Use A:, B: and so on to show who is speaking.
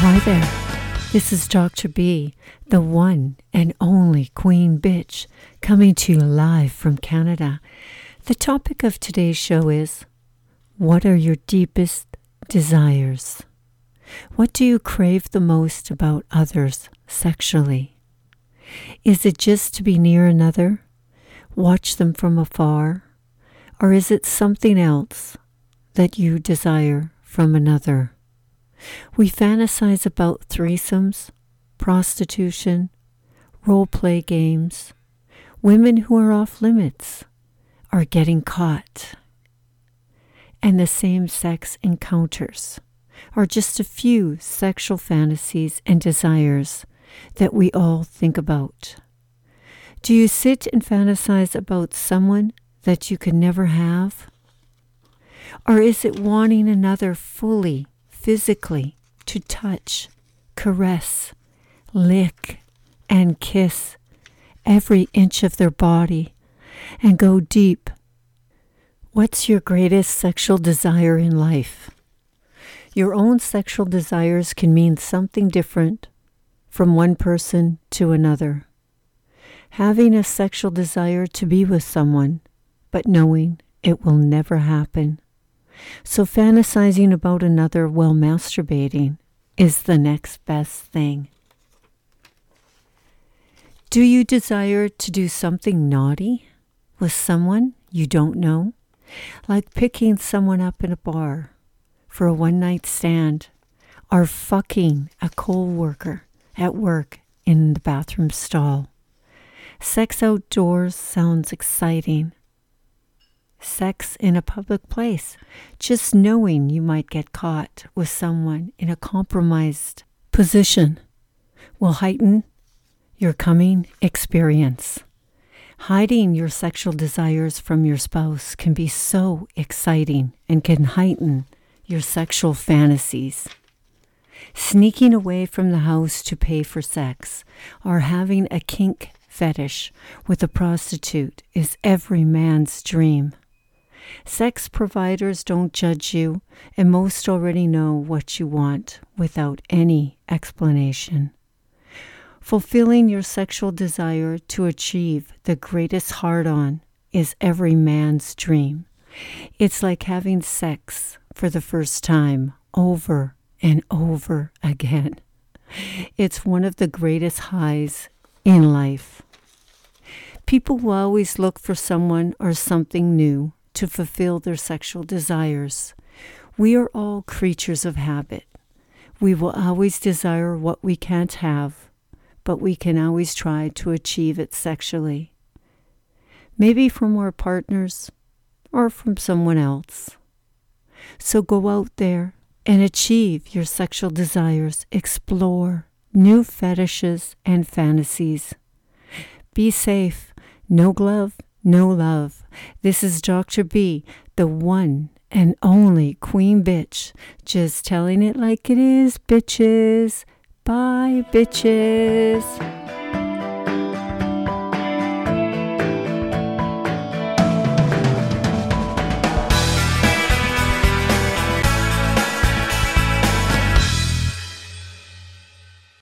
A: there. This is Dr. B, the one and only Queen Bitch, coming to you live from Canada. The topic of today's show is What are your deepest desires? What do you crave the most about others sexually? Is it just to be near another, watch them from afar, or is it something else that you desire from another? We fantasize about threesomes, prostitution, role play games. Women who are off limits are getting caught. And the same sex encounters are just a few sexual fantasies and desires that we all think about. Do you sit and fantasize about someone that you can never have? Or is it wanting another fully physically to touch, caress, lick, and kiss every inch of their body and go deep. What's your greatest sexual desire in life? Your own sexual desires can mean something different from one person to another. Having a sexual desire to be with someone, but knowing it will never happen so, fantasizing about another while masturbating is the next best thing. Do you desire to do something naughty with someone you don't know? Like picking someone up in a bar for a one night stand, or fucking a co worker at work in the bathroom stall. Sex outdoors sounds exciting, sex in a public place, just knowing you might get caught with someone in a compromised position will heighten your coming experience. Hiding your sexual desires from your spouse can be so exciting and can heighten your sexual fantasies. Sneaking away from the house to pay for sex or having a kink fetish with a prostitute is every man's dream. Sex providers don't judge you, and most already know what you want without any explanation. Fulfilling your sexual desire to achieve the greatest hard on is every man's dream. It's like having sex for the first time over and over again. It's one of the greatest highs in life. People will always look for someone or something new to fulfill their sexual desires. We are all creatures of habit. We will always desire what we can't have, but we can always try to achieve it sexually. Maybe from our partners or from someone else. So go out there and achieve your sexual desires. Explore new fetishes and fantasies. Be safe. No glove, no love. This is Dr. B, the one and only queen bitch, just telling it like it is, bitches. Bye, bitches.